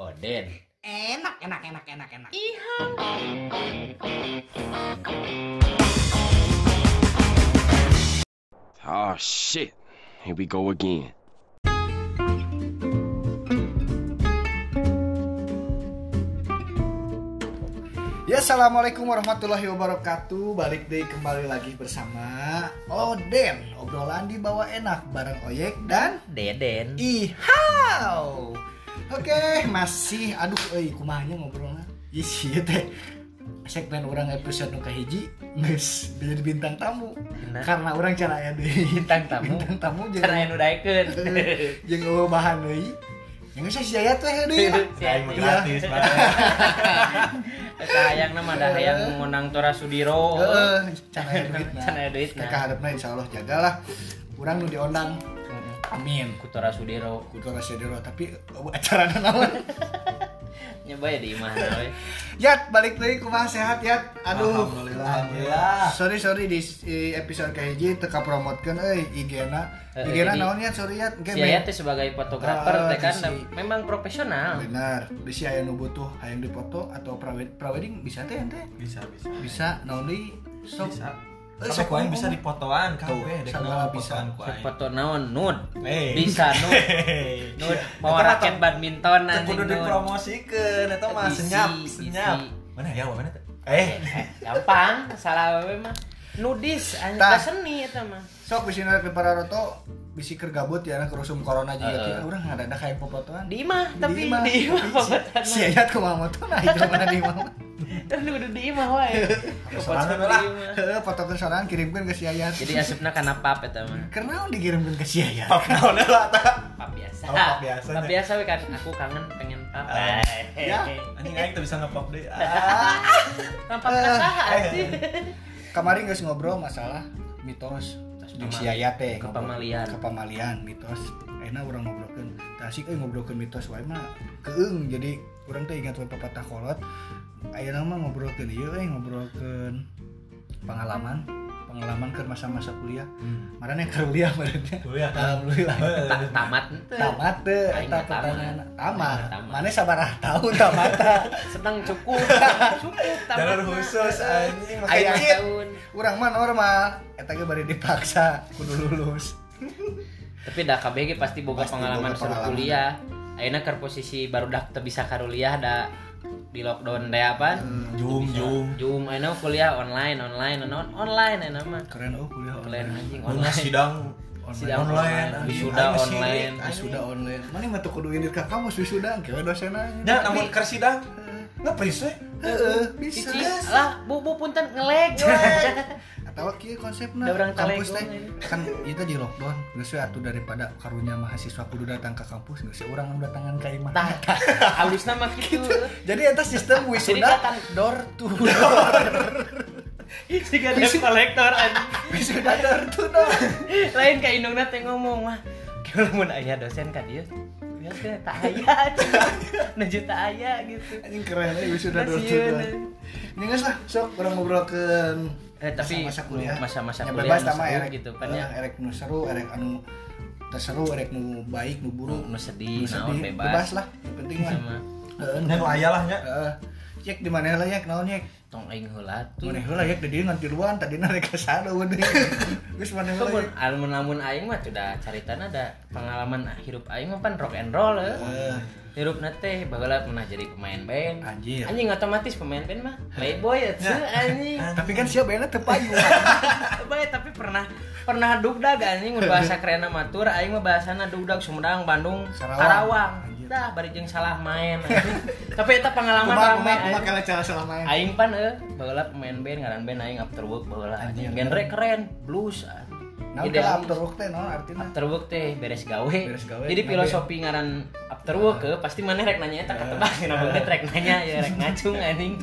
Oden. Enak, enak, enak, enak, enak. Oh shit. Here we go again. Ya, assalamualaikum warahmatullahi wabarakatuh. Balik deh kembali lagi bersama Oden. Obrolan di bawah enak bareng Oyek dan Deden. Ihau. Oke, masih aduh euy kumanya ngobrolnya. Ih, ieu teh segmen orang episode nu kahiji geus jadi bintang tamu. Benar. Karena orang cara aya deui Bintang tamu. bintang tamu jeung Cara yang udaikeun. jeung eueuh bahan deui. Yang geus si aya teh deui. Aing mah gratis, Eta hayang nama dah hayang ngunang Tora Sudiro. Heeh, can aya duitna. Can aya duitna. Ka hadapna insyaallah jagalah. Urang nu diondang. Amin. Ku Tora Sudiro. Kudu rasa dero tapi uh, acarana naon? Nyoba ya di mana we. Yat balik deui kumaha sehat Yat. Aduh. Alhamdulillah. Sorry sorry di episode kahiji teka promotkeun euy IG-na. Eh, IG-na jadi- naon Yat sorry Yat. Engke Si Aya teh sebagai fotografer Ah, teh kan si- memang profesional. Benar. Bisi aya nu butuh hayang dipoto atau prawed- prawedding bisa teh ente? Bisa bisa. Bisa naon deui? Sok. Bisa. Eh, sok ku aing ngomong. bisa dipotoan kabeh dek naon bisa. fotoan ku aing. Foto naon nud. Eh. Bisa. Nud bawa Eta mah raket badminton nanti kudu dipromosikeun eta mah senyap, senyap. Mana ya mana teh? Eh. Gampang, salah we mah. Nudis, anya seni eta mah. Sok bisi ke para roto bisi keur gabut ya ke rusum corona juga Heeh. kieu urang ngadadak hayang popotoan. Di imah, tapi di imah Tapi fotoan. Si Ayat kumaha nah itu mana di imah. Kan udah di imah wae. Sorangan lah. Heeh, fotokeun sorangan kirimkeun ke si Ayat. Jadi asupna kana pap eta mah. Karena dikirimkeun ke si Ayat. Pap naon lah ta? Pap biasa. Oh, pap biasa, Pap nya. biasa we kan aku kangen pengen pap. Ah, ya. Anjing aing teu bisa ngepop deui. Ah. Kan pap kasaha Eh. sih. Kemarin geus ngobrol masalah mitos jeung si Ayat teh Kepamalian. kepamalian mitos enak orang ngobrolkeun tah asik euy ngobrolkeun mitos wae mah keung jadi urang teh ingat pepatah kolot ayeuna mah ngobrolkeun ieu euy ngobrolkeun pengalaman pengalaman ke masa-masa kuliah Hmm. marane keur kuliah badannya Kuliah kan. alhamdulillah Ta- Tamat tamat tamat. pertanyaan tamat Tamat. mana sabaraha tahun tamat Sedang cukup. Cukup tamat. Khusus anjing Lima make Aya. cheat. tahun. urang mah normal eta ge bari dipaksa kudu lulus Tapi dah KBG pasti boga Pasti pengalaman boga seru kuliah. Ayeuna keur posisi baru dah teu bisa karuliah da di lockdown deh apa? Jum jum. Zoom ayeuna kuliah online online on online ayeuna mah. keren oh kuliah online anjing Online online. sidang Sidang online, online, wisuda masih online. sirik, anjing. sudah online mana mah tuh kudu ini ke kamu wisuda kewe dosen aja Ya, namun keur sidang heeh bisa Cici, lah bu bu punten ngeleg. konsepna Ada orang kampus teh kan itu di lockdown geus we atuh daripada karunya mahasiswa kudu datang ke kampus geus we urang anu datangan ka imah Tah, halusna mah kitu. jadi eta sistem wisuda door to door debt collector anjing. wisuda door to door Lain ka indungna teh ngomong mah. Kalau mun aya dosen ka dieu. Ya teh tak aya. Nuju tak aya gitu. anjing keren eh wisuda door to door ini geus lah sok urang ngobrolkeun Eh tapi masa kuliah masa-masa Ya, kuliah bebas sama erek gitu kan ya. eh, erek nu seru erek anu terseru erek nu baik nu buruk Nu sedih, Nu naon sedih. bebas. bebas lah yang penting mah Sama Heeh, nu aya lah nya. Heeh. cek di mana lah ya naon ya tong aing heula tuh. mana heula ya di ngan tiluan tadi nare ka sana udah geus mana heula almun lamun aing mah sudah caritana ada pengalaman hirup aing mah pan rock and roll eh. Hirup nate baheula pernah jadi pemain band. anjir Anjing otomatis pemain band mah playboy ya anjing. tapi kan siapa bener teu payu Bae tapi pernah pernah dugdag anjing bahasa kerenna mah tur aing mah bahasana dugdag Sumedang, Bandung. Karawang. Dah bari jeung salah main tapi eta pengalaman rame kumaha kumaha cara selama ini Aing pan eh baheula pemain band ngaran band aing after work baheula anjing. Genre keren, blues. Nah udah after work teh naon artinya After work teh beres gawe. Beres gawe, Jadi ngabe. filosofi ngaran after work ke pasti mana rek nanya eta ketebak cenah beungeut rek nanya ya rek ngacung anjing.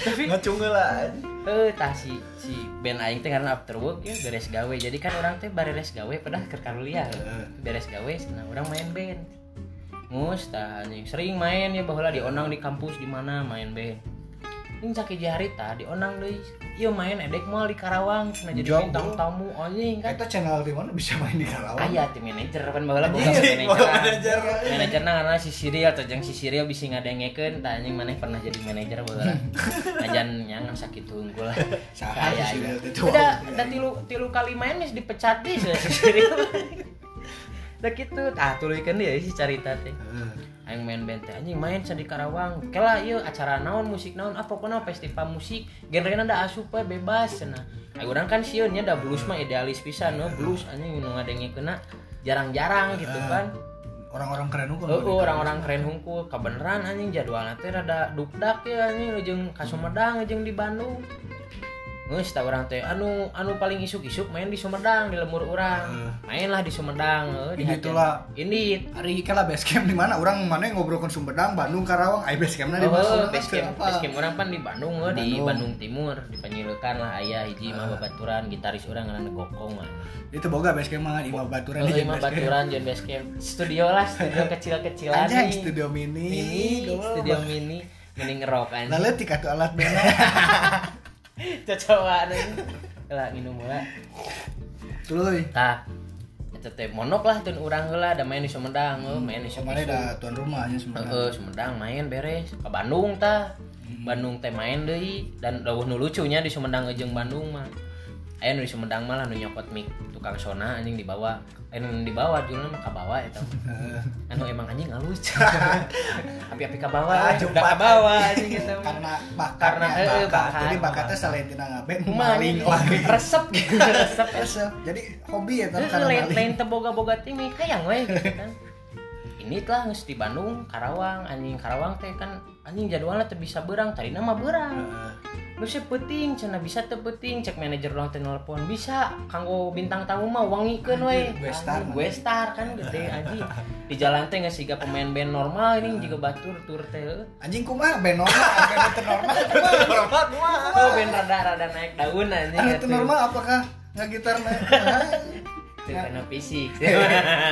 Tapi Ngacung lah. eh tah si si band aing teh ngaran after work ya beres gawe. Jadi kan orang teh beres gawe pada keur karuliah. Heeh. Beres gawe nah orang main band. Ngus tah anjing sering main ya baheula di onang di kampus di mana main band. Ini sakit harita di onang deui ieu main edek mal di Karawang cenah jadi bintang tamu anjing kan? Eta channel di mana bisa main di Karawang? aya tim manajer kan baheula boga manajer. manajer. manajerna karena si Siriel atau jeung si Siriel bisa ngadengekeun tah anjing maneh pernah jadi manajer baheula ajan nyangan sakit unggul lah Saha si Aya, Siriel aya. teh, udah udah tilu tilu kali main geus dipecat di si Siriel udah gitu. Tah tuluykeun deui si carita teh. Aing main band teh anjing main sa di Karawang. Kela ieu acara naon musik naon apa pokona festival musik. Genrena da asup we bebas cenah. Ai urang kan sieun nya da blues mah idealis pisan no blues anjing nu ngadengekeunna jarang-jarang gitu kan. Orang-orang keren hukum. Heeh orang-orang keren hungkul kabeneran anjing jadwalna teh rada dukdak ya anjing jeung ka Sumedang jeung di Bandung. Geus ta urang teh anu anu paling isuk-isuk main di Sumedang di lemur urang. Mainlah di Sumedang heuh di Ini Hajan. tulah. Ini Hari kala base camp di mana? Orang mana ngobrolkan Sumedang, Bandung, Karawang, ai base campna di Oh, mana? base camp, base camp orang pan di Bandung, oh, di Bandung. Timur, di Panyilukan lah ayah hiji mah babaturan gitaris orang ngaranna Gokong mah. Itu boga base camp mah Oh, di mah base camp. baturan jeung base camp. Studio lah, studio kecil-kecilan nih. studio mini. Studio mini, mini ngerok anjing. Lalu tika tuh alat band. Cocokan. Lah minum heula. Tuluy. Tah. Eta teh monok lah tuh urang heula da main di Sumedang, oh, main di Kemarin Sumedang. ada tuan rumahnya Heeh, sebenarnya. Sumedang main beres ke Bandung tah. Hmm. Bandung teh main deui dan dawuh nu lucunya di Sumedang jeung Bandung mah. Aya nu di Sumedang malah nu nyokot mik tukang sona anjing dibawa. Aya nu dibawa julna mah ka bawa eta. Anu emang anjing halus. Api-api ka bawa, Ah, jumpa. ka bawa anjing eta. mah. Karena bakatnya Karena, eh, bakat. bakat. Jadi bakatnya selain tina Kumaha maling resep gitu, resep. Resep. Jadi hobi ya Heeh, karena lain lain teu boga-boga tim hayang we gitu kan. Ini lah geus di Bandung, Karawang, anjing Karawang teh kan anjing jadwalnya teu bisa berang, tadi nama berang. Sih penting cina bisa teu penting cek manajer ulang teh nelpon bisa kanggo bintang tamu mah wangikeun we Gue star, gue star kan gede aja di jalan teh nggak siga pemain band normal ini juga batur tur teh Anjing kumaha band normal, band normal. Normal oh band rada rada naik daun anjing gitu teu normal apakah ngagitar naik? Teu kena fisik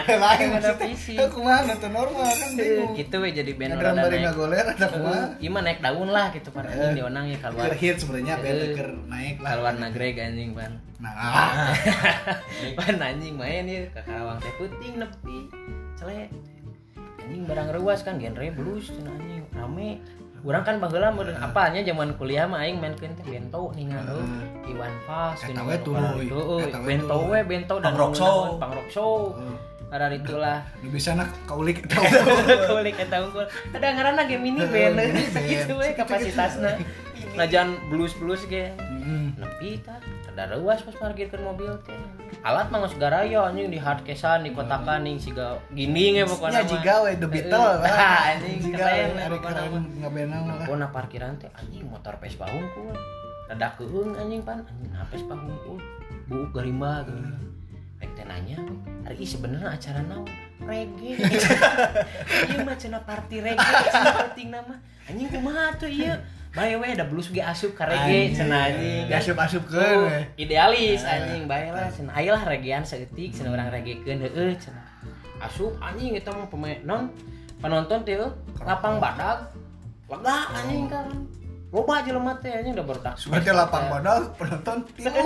Lain maksudnya. fisik kumaha nu teu normal kan bingung. gitu we jadi band rada bari naik ngagoler atau kumaha? Iya mah naik daun lah gitu pan. Anjing di onang ya keluar Keur hit sebenarnya band keur naik lah. keluar nagreg anjing pan. Nah, ah. pan anjing main ya ke Karawang teh puting nepi. Celek. Anjing barang ruas kan genre blues cenah anjing. Rame Urang kan baheula meureun apanya zaman kuliah mah aing teh bento ningan heuh. Iwan Fals Eta we tuluy. Bento we bento dan rock show. pang rock show. Karena itulah Nu bisa nak kaulik eta. kulik eta unggul. Ada ngaranna ge mini band Mini band. sakitu we kapasitasna. Ngajan blues-blues ge. Heeh. nepi tah ada ruas pas parkirkeun mobil teh alat mah garaya anjing di hardcasean di kotakan ning siga ginding ya pokoknya Ya jiga we The Beatles. Tah, anjing Jiga we keren mah. ngabenang lah. pokona parkiran teh anjing motor Vespa hungkul rada keung anjing pan anjing nah Vespa hungkul buuk garimba gitu Rek teh nanya, hari ini sebenarnya acara naon? Reggae. Iya mah cenah party reggae penting nama. Anjing kumaha tuh ieu? Bae we ada blues ge asup ka reggae. Cenah anjing. Asup-asupkeun we. Oh, idealis anjing. Bae lah cenah aya lah regean saeutik cenah urang regekeun heueuh cenah asup anjing eta mah pemain non penonton teh lapang badag lega anjing kan. Loba jelema teh anjing udah barudak Seperti lapang badak penonton tilu.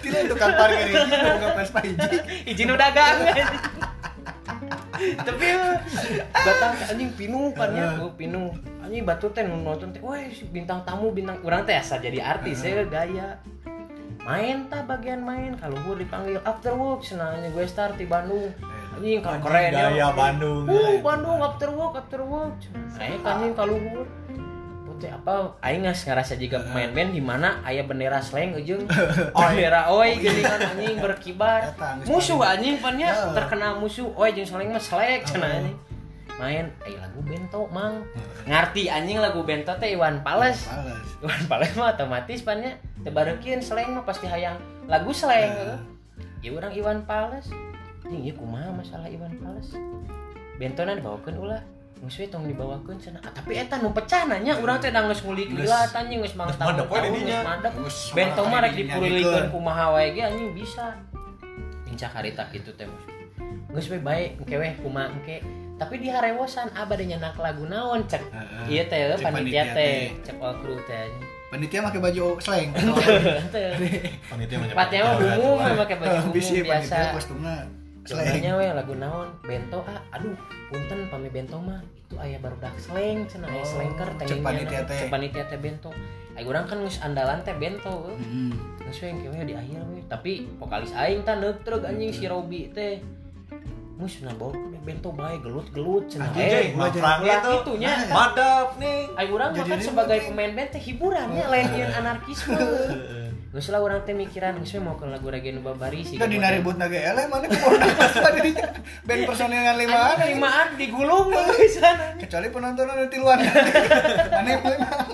Tilu tukang parkir ini buka Vespa hiji. izin udah dagang tapi batang anjing pinuh kan ya. Oh, pinuh anjing batu teh nonton teh weh si bintang tamu bintang urang teh asa jadi artis ya gaya. Main tah bagian main kalau dipanggil after work senangnya gue start di Bandung. Anjing kan keren ya. Gaya Bandung. uh Bandung after work after work saya kan anjing kalau putih apa aing geus ngarasa juga pemain band di mana aya bendera slang ujung bendera oi gini kan anjing berkibar. Musuh anjing pan nya Heeh. terkena musuh oi jeung slang mah selek cenah anjing main. Aya lagu bento mang. Ngarti anjing lagu bento teh Iwan Pales. Iwan Pales mah otomatis pan nya teu bareukieun slang mah pasti hayang lagu slang ya urang Iwan Pales anjing ieu kumaha masalah Iwan Pales bentona dibawakeun ulah. Musuhnya tong dibawakeun cenah. Ah, tapi eta nu pecah nanya urang teh geus ngulik lilat anjing geus mang geus tahun tahun geus Bento mah rek dipurulikeun gitu. kumaha wae ge anjing bisa. Pincak harita kitu teh. Musuh. geus we bae engke we kumaha engke tapi di harewosan abah ada nyenak lagu naon cek Heeh. iya teh panitia panitia teh teh. cek all crew teh panitia pakai baju slang. Panitia. Patnya mah umum pakai baju umum Bisa ya, biasa panitia kostumnya slang Contohnya we lagu naon bento ah aduh punten pami bento mah itu aya barudak slang cenah aya Oh, cek teh panitia teh. cek panitia teh bento Ayo urang kan geus andalan teh bento we. Mm-mm. Geus we we di akhir we tapi vokalis aing tah neutreg anjing si Robi teh Mus nah bawa bento bae gelut-gelut cenah. Ulah itu. itunya. Madap nih. Ayo urang mah kan sebagai pemain band teh hiburannya lain yang anarkisme. Geus lah urang teh mikiran geus mau ke lagu reggae nu babari sih Udah dina ribut naga ele mana nangis dirinya band personil yang lima Anjing limaan digulung sana. Kecuali penonton anu tiluan aneh memang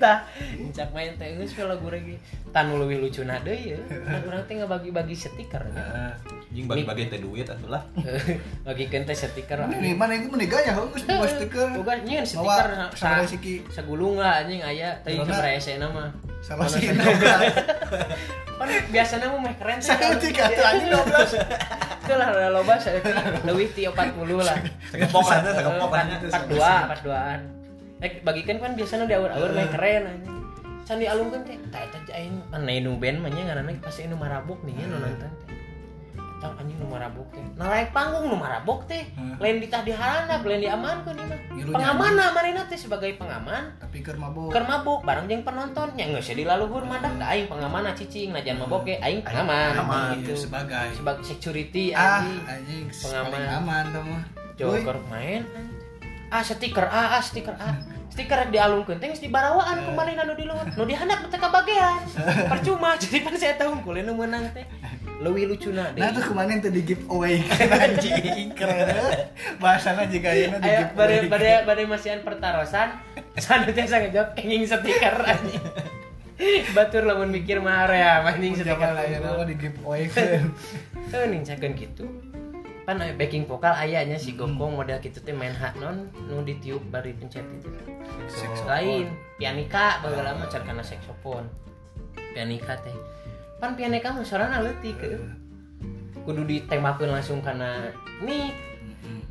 tah cak main teh geus lagu reggae tanu leuwih lucuna deui ya. Kan urang teh ngabagi-bagi stiker. Nya Anjing bagi-bagi teh duit atulah. bagikeun teh stiker. Mana nih mana itu meneganya honggus bawa stiker. Boga nyeun stiker Bawa sa, sabaraha siki. segulung lah anjing aya. Teuing sabaraha ese nama. Salah Mana sih kan biasana mah meh keren teh. Saya tiga tuh anjing 12 itu lah loba saeutik leuwih ti 40 lah. Kan teh, segepok kan. pas dua pas duaan. Eh bagikan kan biasanya di awal-awal main keren aja can dialungkeun teh tak eta aing pan nu band mah nya ngaranna pasti nu marabuk nih ya nonton teh Tang anjing nu marabuk teh. Naraik panggung nu marabuk teh. Lain ditah diharana lain diamankeun ieu mah. Ngilu pengamanna marina teh sebagai pengaman. Tapi keur mabuk keur mabuk bareng jeung penonton. Nya geus di laluhur madak da aing pengaman cicing najan mabok ge aing pengaman. pengaman, gitu. sebagai. Sebagai security ah anjing. anjing Pengaman. aman tuh mah. Joker main ah stiker ah, ah stiker ah stiker dialungkeun teh geus dibarawaan kemarin anu di luar nu dihandap teh kabagean percuma jadi pan saya tahu kuliah nu meunang teh. Leuwih lucuna deh. Nah tuh kemarin tuh di giveaway? Anjing keren. Bahasana jika ayeuna di giveaway. bade bade masihan pertarosan. Sana teh jawab kenging stiker anjing. Batur lamun mikir mah area anjing stiker. Zaman ayeuna mah di giveaway. Tuh nih cakeun gitu aya backing vokal ayahnya si Gokong model gitu teh main hak non nu ditiup bari pencet itu lain pianika bageula mah car kana saxophone pianika teh. Pan pianika mah suarana leutik ke kudu ditembakeun langsung kana mic.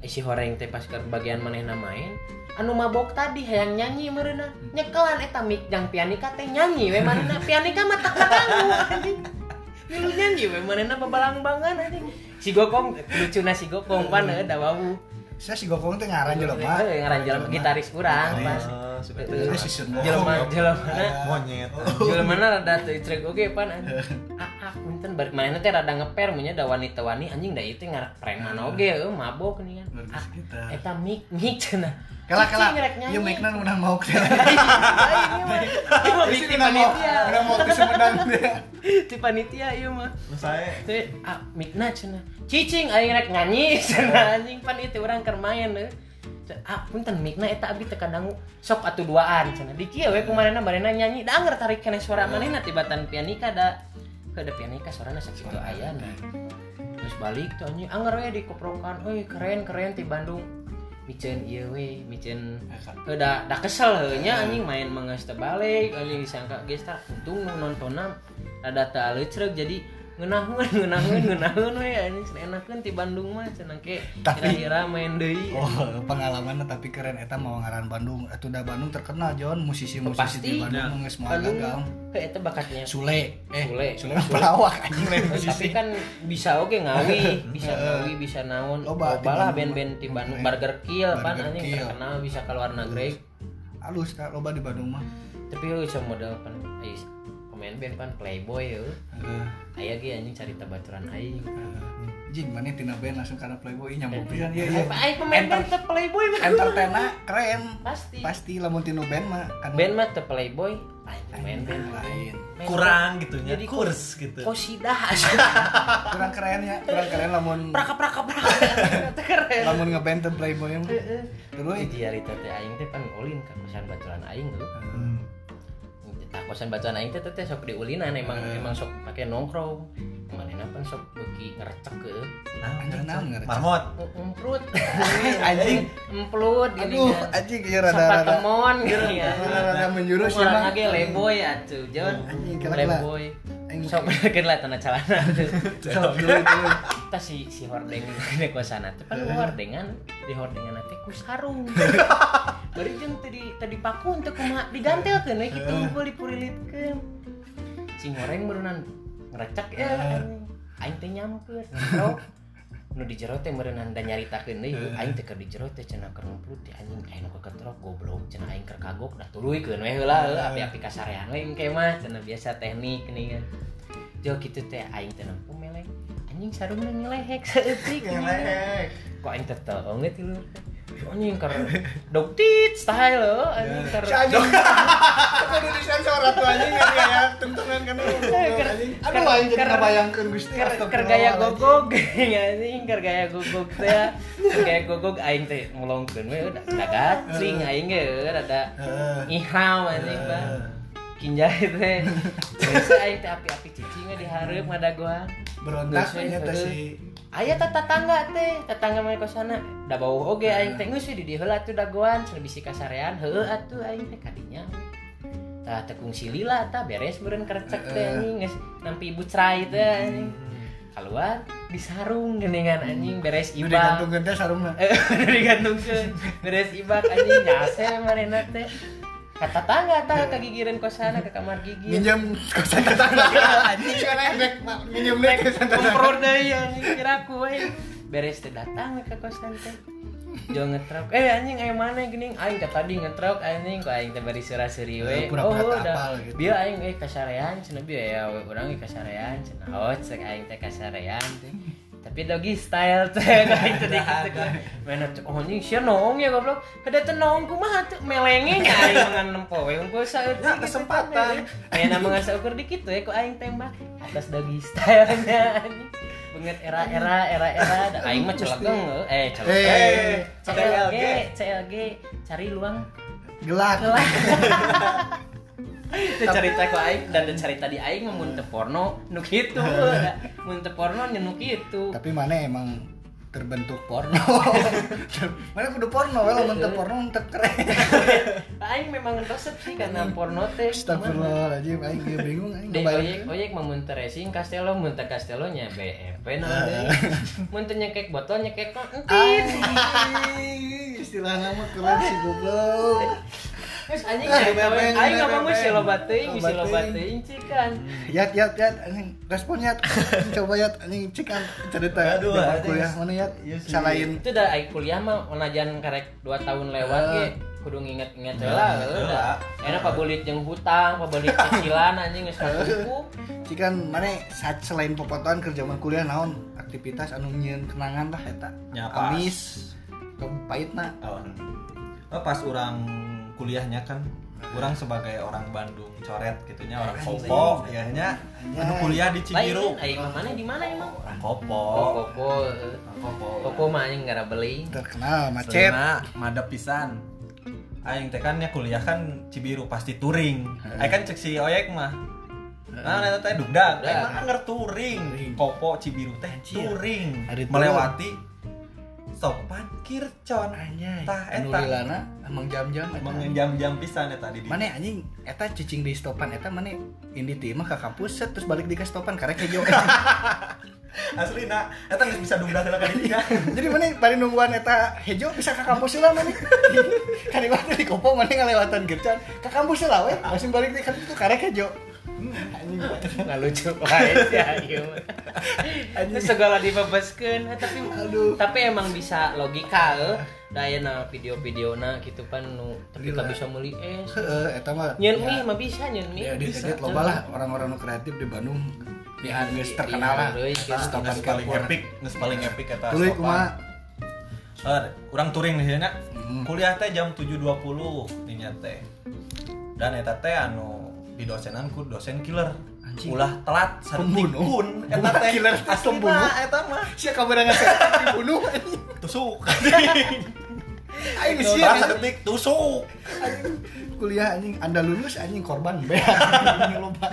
Isi horeng teh pas ke bagian manehna main anu mabok tadi hayang nyanyi meureuna nyekelan eta mic jang pianika teh nyanyi we manehna. Pianika mah tak anjing nyanyi we manehna babalang-bangan anjing. Si Gokong lucuna si Gokong pan eh, da wau saya si gokong teh ngaran jelema Eh, ngaran jelema gitaris urang pas suka Itu. Itu si Sun jelema jelema Monyet. jelema rada teu trek. Oge pan anjing. ah ah punten bari manehna teh rada ngeper munya da wanita-wani anjing da ieu teh ngarak preman oge eueuh mabok nih kan. Ah kita. eta mik mik cenah kala kala mic-na nu menang mau. Mah mah. Mik ti menang mau. Panitia. Menang mau ke Ti panitia ieu mah. Saya teh ah mikna cenah. Cicing aing rek nyanyi cenah anjing. Pan itu urang keur main deh ah punten mikna eta abdi teu kadangu sok atuh duaan cenah. Di kieu we kumarena barena nyanyi. Da anger tarik kene suara manehna tibatan pianika da. Ke da pianika suarana sakitu aya nah. Terus balik tuh anjing. Anger we dikoprokan. Euy keren keren ti Bandung. Micen ieu we micen. Da da kesel nya anjing. Main mangeus teu balik anjing disangka geus tah. Untung nu teu alecreg jadi ngeunahkeun ngeunahkeun ngeunahkeun we anjing enakeun ti Bandung mah cenah ke Tapi- kira-kira main deui. Oh, pengalaman tapi keren eta mau ngaran Bandung. Atuh da Bandung terkenal Jon, musisi-musisi di Bandung geus Bandung gagal. ke eta bakatnya. Sule, eh Sule. Sule pelawak anjing lain tapi musisi. kan bisa oke ngawi. Bisa ngawi bisa naon. Loba di lah band-band di Bandung. Burger Kill pan anjing terkenal bisa keluar negeri. Halus tak loba di Bandung mah. tapi euy model pan band pan playboy euy Heeh. aya ge anjing carita baturan aing Jing mana tina band langsung karena Playboy nyambung pisan ieu. apa aing pemain band teu playboy mah Entertainna keren. pasti Pasti lamun tinu band mah kan band mah teu playboy pemain band lain. Main kurang gitu. Jadi kurs gitu. kosidah Kurang keren ya, kurang keren lamun praka praka praka keren lamun ngeband teh Playboy mah. Terus Jadi cerita teh aing teh pan ulin ka kosan baturan aing tuh. Hmm. Tah kosan baturan aing teh teh sok diulinan emang emang sok make nongkrong. Manehna pan sok beuki ngerecek ke. Nah, Anjing, naon ngerecek? Marmot. Emprut. Anjing. Emplut gini aduh kan. anjing ieu Sapa rada-rada temon gitu ya. rada-rada menjurus ya Orang mah. lagi leboy atuh, Jon. Anjing, kela-kela. Leboy. Sok benekeun lah tanah celana. Tuh sok dulu si si hordeng ini kosana teh pan hordengan di hordengan teh ku sarung. Bari jeung tadi tadi paku untuk kumaha digantelkeun we kitu ngumpul dipurilitkeun si goreng berenang ngerecek ya aing teh ngerok nu di jero teh meureunana da nyaritakeun deui aing teh keur di jero teh cenah keur ngumpul teh anjing aing nu keketrok goblok cenah aing keur kagok da turuykeun we heula api-api kasarean we engke mah cenah biasa teknik geuningan jo kitu teh aing teh nempuh meleng anjing sarungna ngelehek saeutik Ngelek. kok aing teh teu nge tilu? Anjing keur dog tit style lo anjing keur si anjing. Kudu disensor atuh anjing kan ya tuntunan kan anjing aduh aing jadi ngabayangkeun Gusti? ker ker astagfirullah, gaya anjing. gogog. Anjing ker gaya gogog teh ya. Ker gaya gogog aing teh ngolongkeun we udah da gacring aing ge ada Heeh. ihram anjing bang kinjai teh. Biasa aing teh api-api cicing we dihareup ngadagoan berontak nya teh si aya teh tetangga teh tetangga mah kosana. Da bau oge aing teh geus di dieu heula tuh dagoan cenah bisi kasarean heueuh atuh aing teh kadinya tah tekung silila tah beres beureun kerecek teh anjing geus nampi ibu cerai teh anjing. Keluar disarung geningan anjing beres ibak. digantungkeun teh sarungna Eh, digantungkeun beres ibak anjing nyase manehna teh. Kata tangga tah kagigireun kosana ke kamar gigi minjem kosan tetangga anjing. Kan efek minjem deh kosan tetangga Kompro deui anjing kiraku we. Beres teh datang ke kosan teh. Jo ngetrok. Eh anjing aya mana geuning aing tadi ngetrok anjing kok aing teh bari seura-seuri we. Eh, pura-pura tak udah. apal gitu. Aing eh kasarean cenah bieu ya we urang ge kasarean cenah. Oh cek aing teh kasarean. Tapi doggy style teh aing teh dikit. Mana cek oh anjing sia noong ya goblok. Kada teh noong kumaha tuh melenge nya aing mangan nempo we saeutik. Ya, kesempatan. Aya nama ngasa ukur dikit we ku aing tembak atas doggy style-nya anjing. Banget era-era era-era da aing mah celegeng eh celegeng. CLG. CLG cari luang gelak gelap. Teu cerita ku aing dan cerita di aing mah mun teu porno nu kitu. Mun teu porno nya nu kitu. tapi mana emang terbentuk porno mana kudu porno we lamun teu porno teu keren Aing memang resep sih karena porno teh. Astagfirullahaladzim, aing ge bingung aing Dek oyek oyek mah mun racing Castello mun teu Castello nya BFP naon deui. Mun teu nyekek botol nyekek mah entit. Anjing, istilah nama keren sih goblok. Geus anjing Ah. Aing ngomong geus loba teuing, geus Loba teuing. cikan. Yat yat yat anjing respon yat. Coba yat anjing cikan cerita Aduh, kuliah mana yat? Iya sih. Salain Itu dah aing kuliah mah onajan karek 2 tahun lewat Ah. ge kudu nginget-nginget heula Heula. heula. Enak pabelit jeung hutang, pabelit cicilan anjing geus cikan mana saat selain popotoan ke zaman kuliah naon aktivitas anu nyieun kenangan lah eta. Ya. Amis pahitna. Oh. Oh, pas orang kuliahnya kan orang sebagai orang Bandung coret gitunya orang. Kopo ya nya anu kuliah di Cibiru aing mah mana di mana emang? orang Kopo koko. eh. Kopo Koko mah anjing gara beli. Terkenal macet. Selena madep pisan aing teh kan ya kuliah kan Cibiru pasti touring. Aing kan cek si Oyek mah. Nah, eta teh dugdag, Dugdag. aing mah anger touring. Kopo Cibiru teh touring, melewati sopan kircon. Anjay. Tah Anu eta lilana emang jam-jam emang jam-jam pisan eta di mana anjing eta cicing di stopan eta mana indi timah ke kampus set terus balik di ke stopan karek hejo asli nak. Eta geus bisa dugdag heula ka dieu jadi mana bari nungguan eta hejo bisa ke kampus lah mana kan di mana di kopo mana ngalewatan gercan ke kampus lah we langsung balik di kan itu karek hejo. Hmm, anjing. Nggak lucu. Wae sih ayo itu segala dibebaskeun eh, tapi Aduh. tapi emang bisa logika eh daya na video-video na gitu pan nu tapi Gila. tak bisa meuli es eta mah. Nyen ya, mah bisa nyen ya di bisa edit loba lah orang-orang kreatif di Bandung di geus terkenal lah. Di- di- Eta di- stopan paling epic geus paling epic eta Tuluy sopan. kumaha Eh, urang touring di nya Hmm. kuliah teh jam 7.20 dinya teh. Dan eta teh anu di dosenan ku dosen killer. Anjing. ulah telat Pembunuh. pun. Eta teh killer, asli pembunuh. eta mah. Sia kabar ngasih dibunuh. Anjing tusuk. Aing Telat sia. Saeutik tusuk. Kuliah anjing. Anda lulus anjing korban Anjing loba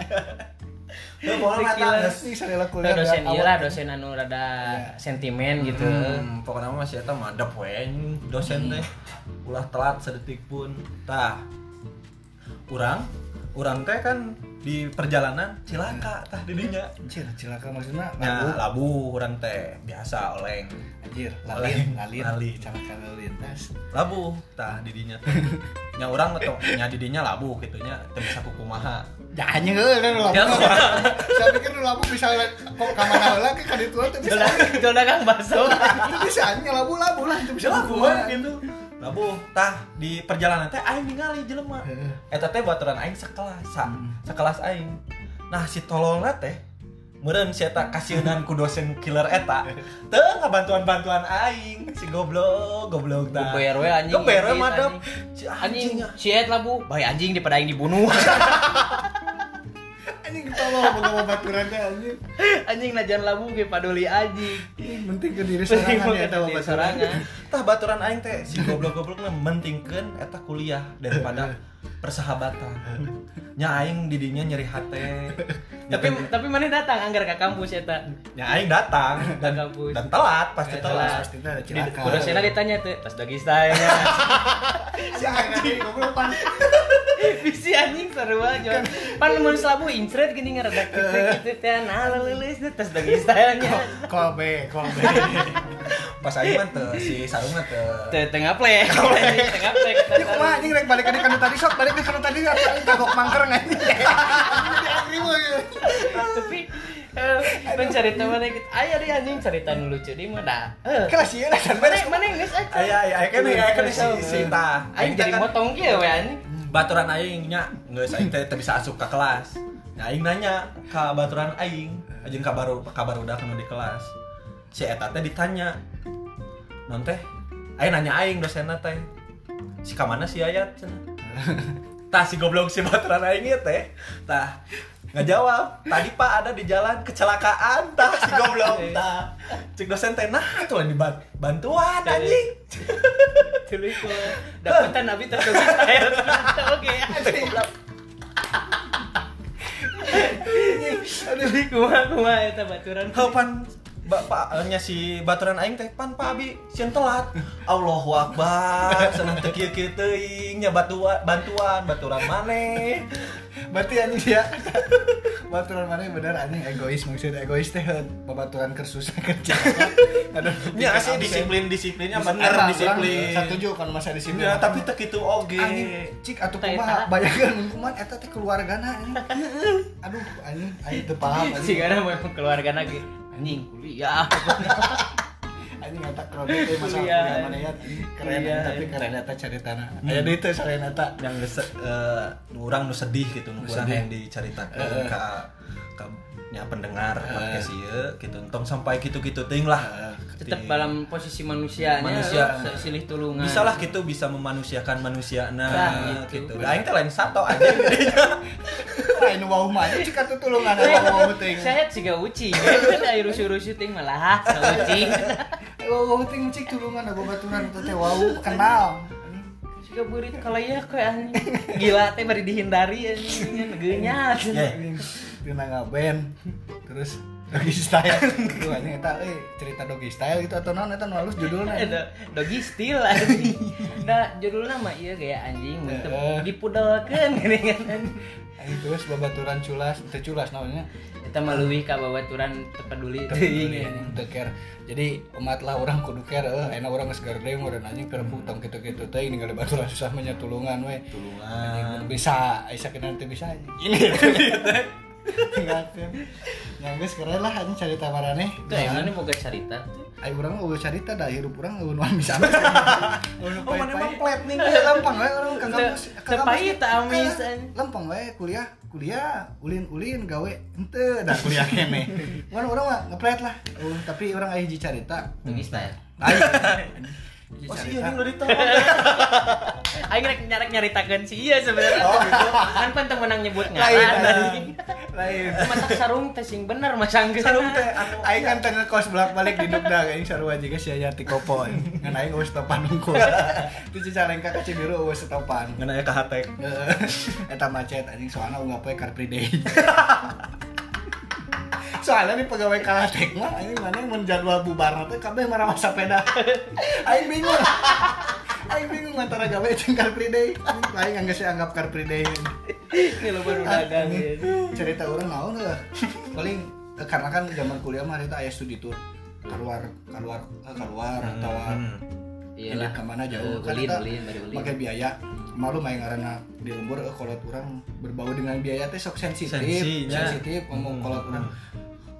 dosen awal. iya lah dosen anu rada sentimen gitu. Hmm, pokoknya mah masih eta madep we dosen teh. Ulah telat sedetik pun. Tah. Urang orang teh kan di perjalanan cilaka tah didinya Anjir, cilaka maksudnya ya labu. labu orang teh biasa oleng Anjir, lalin, lalin, lalin. Cilaka lalu lintas. labu tah didinya nya orang atau nya didinya labu gitunya teu bisa kukumaha Jangan heeh kan labu. Ya. Saya pikir labu bisa kok ka mana heula ke ka ditu teh bisa. Kang baso. Itu bisa nya labu-labu lah, itu bisa labu kumaha. gitu labu tah di perjalanan teh aing ningali jelema eta teh baturan aing sekelas sa, Hmm. sekelas aing nah si tololna teh meureun si eta kasieunan ku dosen killer eta teu ngabantuan-bantuan aing si goblok goblok tah Geber we anjing. geber we madep anjing. si Anjing, anjing si et lah bu, bayi anjing daripada aing dibunuh. Anjing tolol boga baturan teh anjing. anjing najan labu ge paduli anjing. Ini penting ke diri sorangan ya baturan. sorangan. tah baturan aing teh si goblok-goblokna mentingkeun eta kuliah daripada persahabatan nya aing didinya nyeri hate Tapi tapi mana datang anggar ke kampus eta. nya aing datang dan kampus. dan telat pasti Eh, telat telat. Pasti ada dosenna ditanya tuh, tas doggy style-nya. Si anjing goblok pan. Bisi anjing seru aja. Pan mun labu incret gini ngaradak gitu gitu teh nah leuleus tas doggy style-nya. Kolbe, kolbe. pas aing mah teu si sarungna teu Teu tengah plek, tengah plek. Ini kumaha anjing rek balik ke kana tadi sok balik ke kana tadi kagok mangker anjing. Mah ya. Tapi eh, pan cerita mana gitu. Aya deh anjing cerita nu lucu di mah dah. Eh, Kelas ieu lah kan mana mana geus aja. aya aya aya kan aya kan si si teh jadi kan motong kieu we anjing. baturan aing nya. Geus aing teh teu bisa asup ka kelas. Nah, aing nanya ka baturan aing. Ajeun ka baru ka barudak nu di kelas. Si eta teh ditanya non teh aing nanya aing dosenna teh si ka mana si ayat? Cenah tah si goblok si baturan aing ieu teh. Tah nggak jawab. Tadi pak ada di jalan kecelakaan. Tah si goblok. Tah. Cek dosen teh nah tuh di ban- bantuan anjing. Tuluy ku dapatan abi tas doggy style. Oke, anjing. Aduh, kumaha kumaha eta baturan. Kapan Bapak nya si baturan aing teh pan Pak Abi sieun telat. Allahu Akbar, senang teu kieu kieu teuing nya bantuan bantuan baturan maneh. Berarti anjing ya. Baturan mana bener anjing egois maksudnya egois teh babaturan keur susah kerja. Aduh. Nya asli disiplin-disiplinnya bener Eta, disiplin. Setuju kan masa disiplin. Ya, tapi teu kitu oge. cik atuh kumaha bayangkeun mun kumaha eta teh keluargana anjing. Aduh anjing aing teu paham Si anjing. gara mau keluarga lagi. Anjing kuliah. Anjing eta kredit teh masalah Kuliah. mana ya keren tapi keren eta caritana. Aya deui teh selain eta. yang geus eh, urang nu sedih gitu nu urang sedih. yang dicaritakeun Heeh. ka ka nya pendengar Heeh. podcast ieu gitu tong sampai kitu-kitu teuing lah. Tetap Di- dalam posisi manusianya. Manusia. silih tulungan. bisa lah gitu bisa memanusiakan manusia nah Nah, gitu gitu. aing teh lain sato aja Lain wau mah cik atuh tulungan wau teuing. Saya juga uci. Kan air rusuh-rusuh ting malah uci. Wau teuing cik tulungan aku baturan eta teh wau kenal. Juga burit kalau iya kok anjing. Gila teh bari dihindari anjing genyat. Dina ngaben terus doggy style. Tuh anjing eta euy cerita doggy style gitu atau naon eta nu halus judulna Ada doggy style anjing. Nah, judulnya mah iya gaya anjing Heeh. dipudelkeun geuningan anjing. Anjing terus babaturan culas teu culas namanya Eta mah leuwih ka babaturan teu peduli teuing Peduli, anjing. anjing, teu care. Jadi umat lah orang kudu care eh enak orang geus gardeng urang anjing keur putong kitu-kitu teh ningali baturan susah mah nya tulungan we. Tulungan. Bisa kena teu bisa ini tinggalkeun yang geus keren lah anjing cerita marane Tuh yang mana boga carita. Ayo urang eueuh carita da hirup urang eueuh nu bisa oh mana emang plat nih urang ka Teu- kampus. ka teu kampus pahit, ge. amis, Eh, anjing. Lempang we kuliah, kuliah, ulin-ulin gawe henteu da kuliah kene. Mun urang mah ngepret lah. Uh, tapi aya hiji carita. Doggy style. Oh sih carita. ini lo ditolong Aing rek nyarek nyaritakeun si iya sebenarnya. Oh, gitu. Kan pan teu menang nyebut Lain, ngaran. lain. Masak sarung teh sing bener masangkeun. Sarung teh anu aing kan teh ngekos bolak-balik di Dugda aing sarua juga sia aya ti kopo. Ngan aing geus stopan unggul. Di Cicalengka ka Cibiru geus stopan. ngena ya kahatek Heeh. Eta macet anjing soalnya unggah poe car free day. soalnya di pegawai kalatek mah ini mana yang menjadwal bubar teh kabeh marah sepeda. Aing bingung. Aing bingung antara gawe jeung car free day nggak sih anggap car free day Ini lo baru dagang ya. cerita orang naon lah paling eh, karena kan zaman kuliah mah kita aya studi tour keluar keluar eh, keluar atau Hmm. Iyalah. Ini ke mana jauh? Eh, Kan bari ulin. pakai biaya malu main karena di lembur eh, kolot orang berbau dengan biaya teh sok sensitif Sensinya. sensitif ngomong Hmm. kolot orang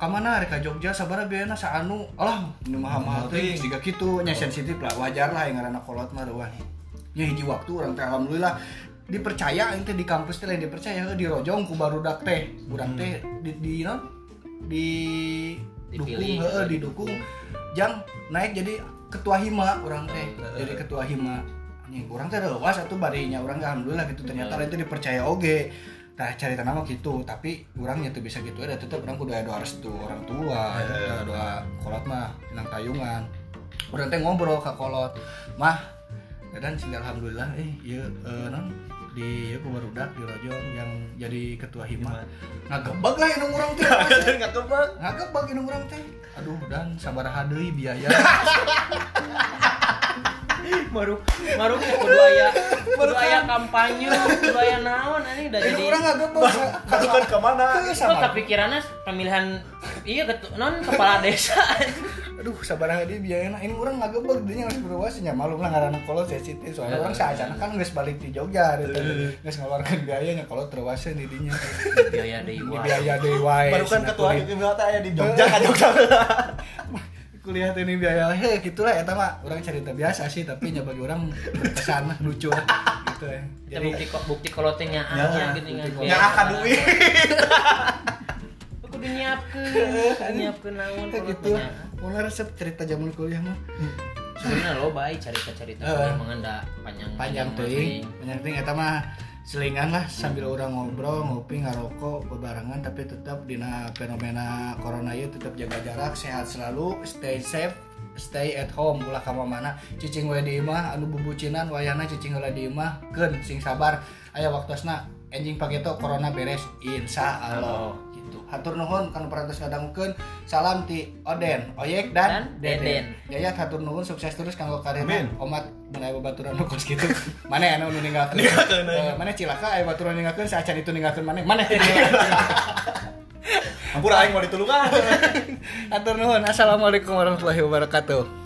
kamana rek ka Jogja sabara biayana saanu alah ini mah mahal teh siga kitu nya sensitif lah wajar lah yang ngaranna kolot mah wah nya hiji waktu orang teh alhamdulillah. Dipercaya ente di kampus teh lain dipercaya di rojong ku barudak teh. Urang teh di di non? Di dukung heeh didukung jang naik jadi ketua hima orang teh. Jadi ketua hima. Anjing orang teh lewas atuh barinya. Orang alhamdulillah gitu. Ternyata itu dipercaya oge nah cari nama gitu tapi orangnya tuh bisa gitu ada tetap orang kudu doa restu orang tua Heeh. doa doa kolot mah nang tayungan orang teh ngobrol ke kolot. Mah dan sehingga alhamdulillah eh iya eh, non di ya barudak di rojong yang jadi ketua hima. Ngagebag lah inung orang teh. Nggak kebak. ngagebag inung orang teh. Aduh dan sabar deui biaya Baru baru kayak kudu aya kudu aya kampanye, kudu aya naon anjing udah jadi orang ngagebag Baru kan ke mana? Teu, Kok kepikirannya pemilihan iya ketu, non kepala desa. Aduh sabar deui biayana ini orang ngagebag dinya geus berwas nya malu lah ngaranna kolot sensitif soalnya orang saacana kan geus balik di Jogja gitu. Geus ngeluarkan biayanya kalau terwasa di dinya biaya deui di biaya deui wae Baru kan ketua teh aya di Jogja kan Jogja. kuliah ini biaya. He gitulah eta mah orang cerita biasa sih tapi nya bagi orang berkesan lucu. Lah gitu ya. Jadi bukti kok bukti kolotnya Ya, anya gitu bukti kan. Nya akan duit. Aku kudu nyiapkeun, nyiapkeun naon gitu. Mana resep cerita zaman kuliah mah Sebenarnya lo baik cerita-cerita Eh. kuliah mah da panjang panjang teuing panjang teuing eta mah selingan lah sambil orang ngobrol ngopi ngarokok bebarengan tapi tetap dina fenomena corona ieu tetap jaga jarak sehat selalu stay safe stay at home. Ulah ka mana cicing we di imah anu bubucinan wayana cicing heula di imah keun sing sabar. Aya waktosna enjing pageto corona beres insya Allah gitu. Hatur nuhun kana parantos ngadangukeun salam ti Oden Oyek dan, Dan Deden. Yayat hatur nuhun sukses terus kanggo karirna omat mun aya babaturan nu kos kitu mana anu nu ninggalkeun Eh, mana cilaka aya baturan ninggalkeun? Saacan itu ninggalkeun mana? Mana? Dia? Ampura aing mau ditulungan. hatur nuhun. Assalamualaikum warahmatullahi wabarakatuh